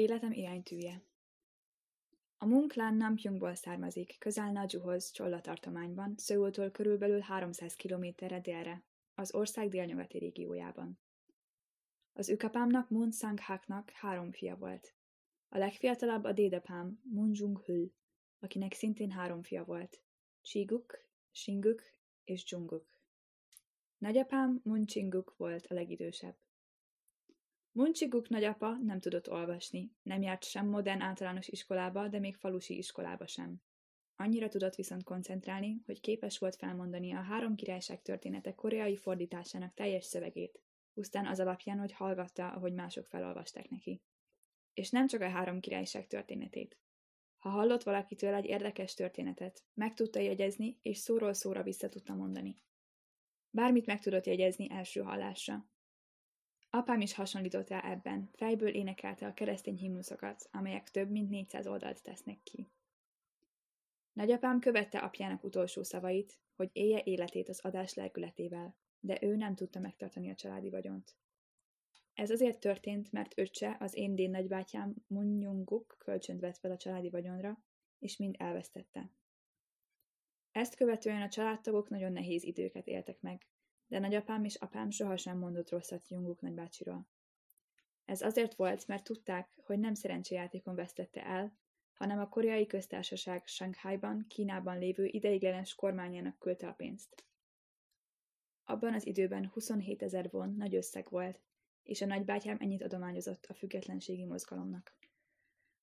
Életem iránytűje A Munklán Nampyungból származik, közel Najuhoz, Csolla tartományban, Szöultól körülbelül 300 kilométerre délre, az ország délnyugati régiójában. Az ükapámnak Mun Sang-haknak három fia volt. A legfiatalabb a dédapám, Mun Jung-hul, akinek szintén három fia volt. Chiguk, Shinguk és Junguk. Nagyapám Mun Chinguk volt a legidősebb. Muncsiguk nagyapa nem tudott olvasni, nem járt sem modern általános iskolába, de még falusi iskolába sem. Annyira tudott viszont koncentrálni, hogy képes volt felmondani a három királyság története koreai fordításának teljes szövegét, pusztán az alapján, hogy hallgatta, ahogy mások felolvasták neki. És nem csak a három királyság történetét. Ha hallott valakitől egy érdekes történetet, meg tudta jegyezni, és szóról szóra vissza tudta mondani. Bármit meg tudott jegyezni első hallásra, Apám is hasonlított rá ebben, fejből énekelte a keresztény himnuszokat, amelyek több mint 400 oldalt tesznek ki. Nagyapám követte apjának utolsó szavait, hogy élje életét az adás lelkületével, de ő nem tudta megtartani a családi vagyont. Ez azért történt, mert öccse, az én dén nagybátyám Munnyunguk kölcsönt vett fel a családi vagyonra, és mind elvesztette. Ezt követően a családtagok nagyon nehéz időket éltek meg, de nagyapám és apám sohasem mondott rosszat Junguk nagybácsiról. Ez azért volt, mert tudták, hogy nem szerencsejátékon vesztette el, hanem a koreai köztársaság Shanghaiban, Kínában lévő ideiglenes kormányának küldte a pénzt. Abban az időben 27 ezer von nagy összeg volt, és a nagybátyám ennyit adományozott a függetlenségi mozgalomnak.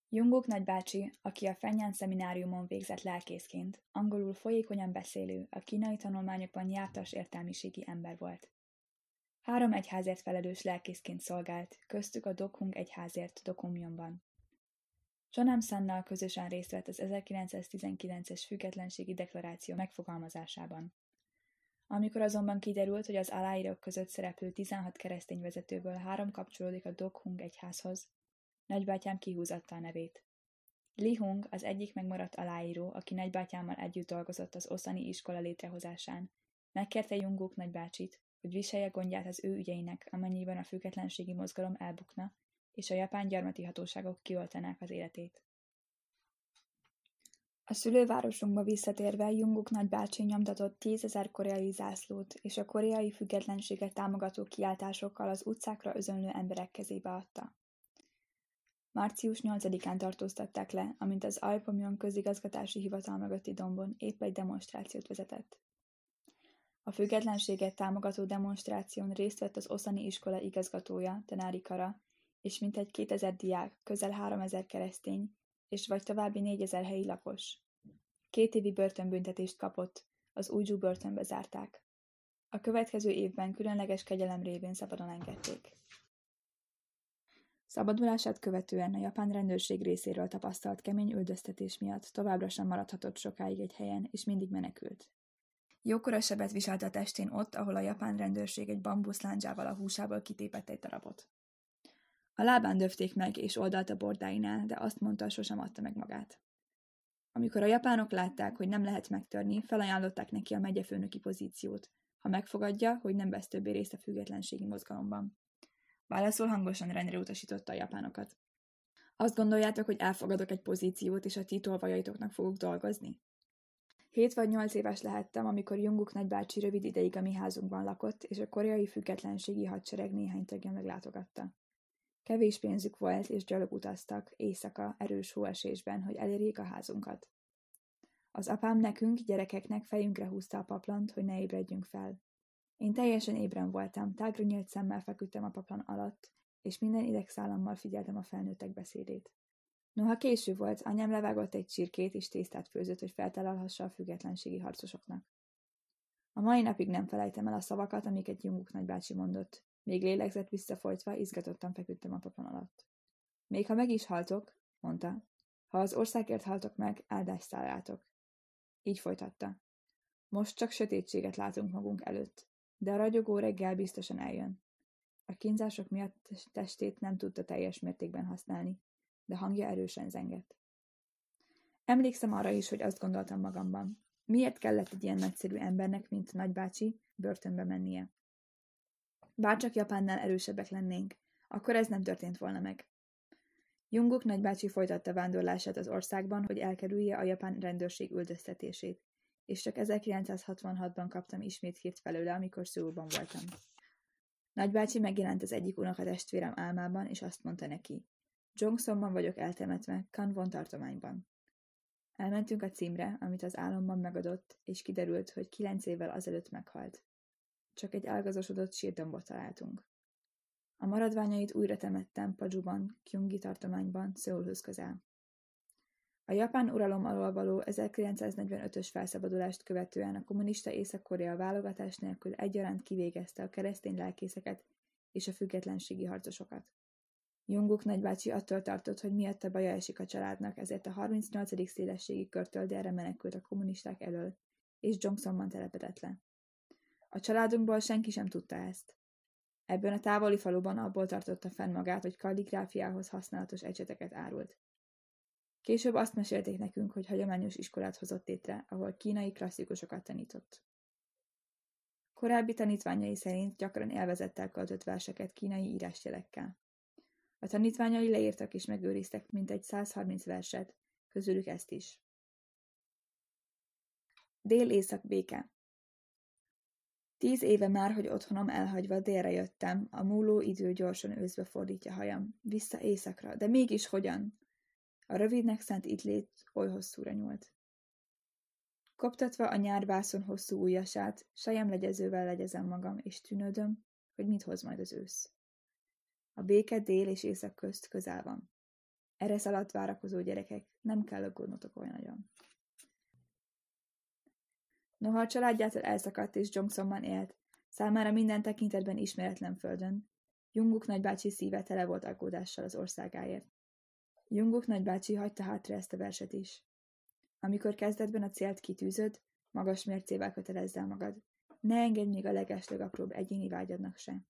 Junguk nagybácsi, aki a Fenyán szemináriumon végzett lelkészként, angolul folyékonyan beszélő, a kínai tanulmányokban jártas értelmiségi ember volt. Három egyházért felelős lelkészként szolgált, köztük a Dokhung egyházért Dokumyonban. Sonam Sannal közösen részt vett az 1919-es függetlenségi deklaráció megfogalmazásában. Amikor azonban kiderült, hogy az aláírók között szereplő 16 keresztény vezetőből három kapcsolódik a Dokhung egyházhoz, Nagybátyám kihúzatta a nevét. Li Hung az egyik megmaradt aláíró, aki nagybátyámmal együtt dolgozott az oszani iskola létrehozásán. Megkérte Junguk nagybácsit, hogy viselje gondját az ő ügyeinek, amennyiben a függetlenségi mozgalom elbukna, és a japán gyarmati hatóságok kioltanák az életét. A szülővárosunkba visszatérve Junguk nagybácsi nyomtatott tízezer koreai zászlót, és a koreai függetlenséget támogató kiáltásokkal az utcákra özönlő emberek kezébe adta. Március 8-án tartóztatták le, amint az Alpomyon közigazgatási hivatal mögötti dombon épp egy demonstrációt vezetett. A függetlenséget támogató demonstráción részt vett az Oszani iskola igazgatója, Tanári Kara, és mintegy 2000 diák, közel 3000 keresztény, és vagy további 4000 helyi lakos. Két évi börtönbüntetést kapott, az Újzsú börtönbe zárták. A következő évben különleges kegyelem révén szabadon engedték. Szabadulását követően a japán rendőrség részéről tapasztalt kemény üldöztetés miatt továbbra sem maradhatott sokáig egy helyen, és mindig menekült. Jókora sebet viselt a testén ott, ahol a japán rendőrség egy bambuszláncsával a húsából kitépett egy darabot. A lábán döfték meg, és oldalt a bordáinál, de azt mondta, sosem adta meg magát. Amikor a japánok látták, hogy nem lehet megtörni, felajánlották neki a megyefőnöki pozíciót, ha megfogadja, hogy nem vesz többé részt a függetlenségi mozgalomban. Válaszol hangosan rendre utasította a japánokat. Azt gondoljátok, hogy elfogadok egy pozíciót, és a ti tolvajaitoknak fogok dolgozni? Hét vagy nyolc éves lehettem, amikor Junguk nagybácsi rövid ideig a mi házunkban lakott, és a koreai függetlenségi hadsereg néhány tagja meglátogatta. Kevés pénzük volt, és gyalog utaztak, éjszaka, erős hóesésben, hogy elérjék a házunkat. Az apám nekünk, gyerekeknek fejünkre húzta a paplant, hogy ne ébredjünk fel. Én teljesen ébren voltam, tágra nyílt szemmel feküdtem a paplan alatt, és minden idegszállammal figyeltem a felnőttek beszédét. Noha késő volt, anyám levágott egy csirkét és tésztát főzött, hogy feltalálhassa a függetlenségi harcosoknak. A mai napig nem felejtem el a szavakat, amiket Junguk nagybácsi mondott. Még lélegzett visszafolytva, izgatottan feküdtem a paplan alatt. Még ha meg is haltok, mondta, ha az országért haltok meg, áldást szálljátok. Így folytatta. Most csak sötétséget látunk magunk előtt de a ragyogó reggel biztosan eljön. A kínzások miatt testét nem tudta teljes mértékben használni, de hangja erősen zengett. Emlékszem arra is, hogy azt gondoltam magamban. Miért kellett egy ilyen nagyszerű embernek, mint nagybácsi, börtönbe mennie? Bárcsak Japánnál erősebbek lennénk, akkor ez nem történt volna meg. Junguk nagybácsi folytatta vándorlását az országban, hogy elkerülje a japán rendőrség üldöztetését, és csak 1966-ban kaptam ismét hírt felőle, amikor Szőulban voltam. Nagybácsi megjelent az egyik unokatestvérem álmában, és azt mondta neki. Jongsonban vagyok eltemetve, Kanvon tartományban. Elmentünk a címre, amit az álomban megadott, és kiderült, hogy kilenc évvel azelőtt meghalt. Csak egy elgazosodott sírdombot találtunk. A maradványait újra temettem Pajuban, Kyungi tartományban, Szöulhöz közel. A japán uralom alól való 1945-ös felszabadulást követően a kommunista Észak-Korea válogatás nélkül egyaránt kivégezte a keresztény lelkészeket és a függetlenségi harcosokat. Junguk nagybácsi attól tartott, hogy miatta baja esik a családnak, ezért a 38. szélességi körtől délre menekült a kommunisták elől, és Jongsonban telepedett le. A családunkból senki sem tudta ezt. Ebben a távoli faluban abból tartotta fenn magát, hogy kalligráfiához használatos ecseteket árult. Később azt mesélték nekünk, hogy hagyományos iskolát hozott létre, ahol kínai klasszikusokat tanított. Korábbi tanítványai szerint gyakran élvezettel költött verseket kínai írásjelekkel. A tanítványai leírtak és megőriztek mintegy 130 verset, közülük ezt is. Dél-észak béke Tíz éve már, hogy otthonom elhagyva délre jöttem, a múló idő gyorsan őszbe fordítja hajam. Vissza éjszakra, de mégis hogyan? A rövidnek szánt lét oly hosszúra nyúlt. Koptatva a nyárvászon hosszú ujjasát, legyezővel legyezem magam, és tűnődöm, hogy mit hoz majd az ősz. A béke dél és észak közt közel van. Erre szaladt várakozó gyerekek, nem kell aggódnotok olyan nagyon. Noha a családjától elszakadt és Jongsonban élt, számára minden tekintetben ismeretlen földön, Junguk nagybácsi szíve tele volt aggódással az országáért. Junguk nagybácsi hagyta hátra ezt a verset is. Amikor kezdetben a célt kitűzöd, magas mércével kötelezzel magad. Ne engedj még a legeslegapróbb egyéni vágyadnak se.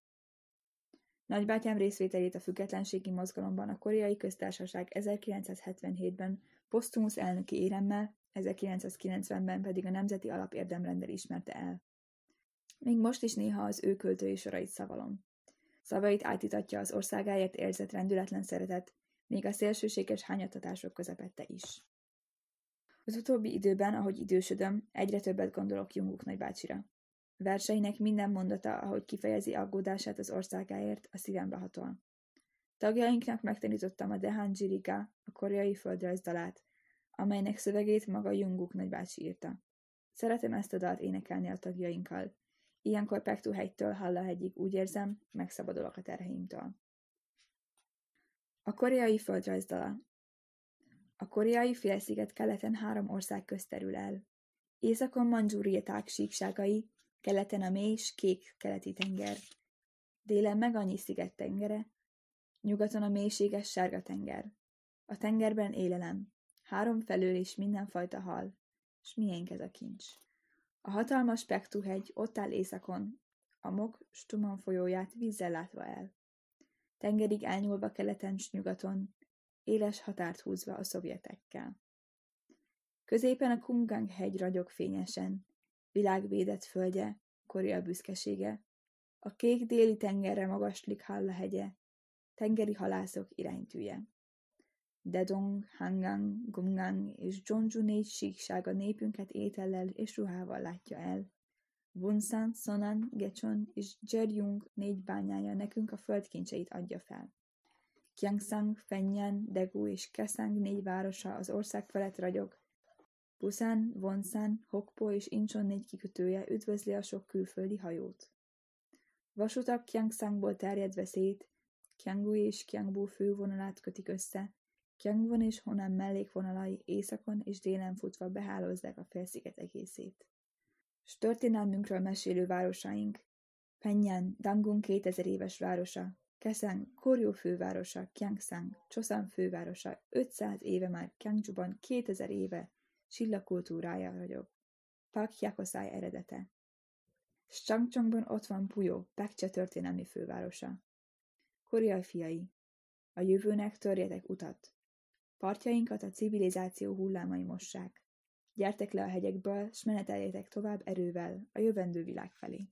Nagybátyám részvételét a függetlenségi mozgalomban a koreai köztársaság 1977-ben posztumusz elnöki éremmel, 1990-ben pedig a Nemzeti Alapérdemrendel ismerte el. Még most is néha az ő költői sorait szavalom. Szavait átítatja az országáért érzett rendületlen szeretet, még a szélsőséges hányatatások közepette is. Az utóbbi időben, ahogy idősödöm, egyre többet gondolok Junguk nagybácsira. Verseinek minden mondata, ahogy kifejezi aggódását az országáért, a szívembe hatol. Tagjainknak megtanítottam a Dehan Jiriga, a koreai földrajz dalát, amelynek szövegét maga Junguk nagybácsi írta. Szeretem ezt a dalt énekelni a tagjainkkal. Ilyenkor Pektuhegytől Hallahegyig úgy érzem, megszabadulok a terheimtől. A koreai földrajzdala A koreai félsziget keleten három ország közterül el. Északon Mandzsúrieták síkságai, keleten a mély kék keleti tenger, délen meg annyi sziget tengere, nyugaton a mélységes sárga tenger. A tengerben élelem, három felől is mindenfajta hal, s miénk ez a kincs. A hatalmas Pektu-hegy ott áll északon, a Mok Stuman folyóját vízzel látva el. Tengerig elnyúlva keleten s nyugaton, éles határt húzva a szovjetekkel. Középen a Kumgang hegy ragyog fényesen, világvédett földje, Korea büszkesége, a kék déli tengerre magaslik Halla hegye, tengeri halászok iránytűje. Dedong, Hangang, Gumgang és Jeonju négy síksága népünket étellel és ruhával látja el. Bunsan, Sonan, Gechon és Jerjung négy bányája nekünk a földkincseit adja fel. Kyangsang, Fenyan, Degu és Kesang négy városa az ország felett ragyog, Busan, Wonsan, Hokpo és Incheon négy kikötője üdvözli a sok külföldi hajót. Vasutak Kyangsangból terjedve szét, Kyangbu és Kyangbu fővonalát kötik össze, Kyangwon és Honan mellékvonalai északon és délen futva behálózzák a félsziget egészét. S történelmünkről mesélő városaink, Penyan, Dangun 2000 éves városa, Keseng, Koryo fővárosa, Kyangsang, Chosan fővárosa, 500 éve már Kyangjuban 2000 éve Silla kultúrája ragyog. Pak Yakoszáj eredete. Changchongban ott van Puyo, Pekcse történelmi fővárosa. Koreai fiai. A jövőnek törjetek utat. Partjainkat a civilizáció hullámai mossák. Gyertek le a hegyekből, s meneteljétek tovább erővel a jövendő világ felé.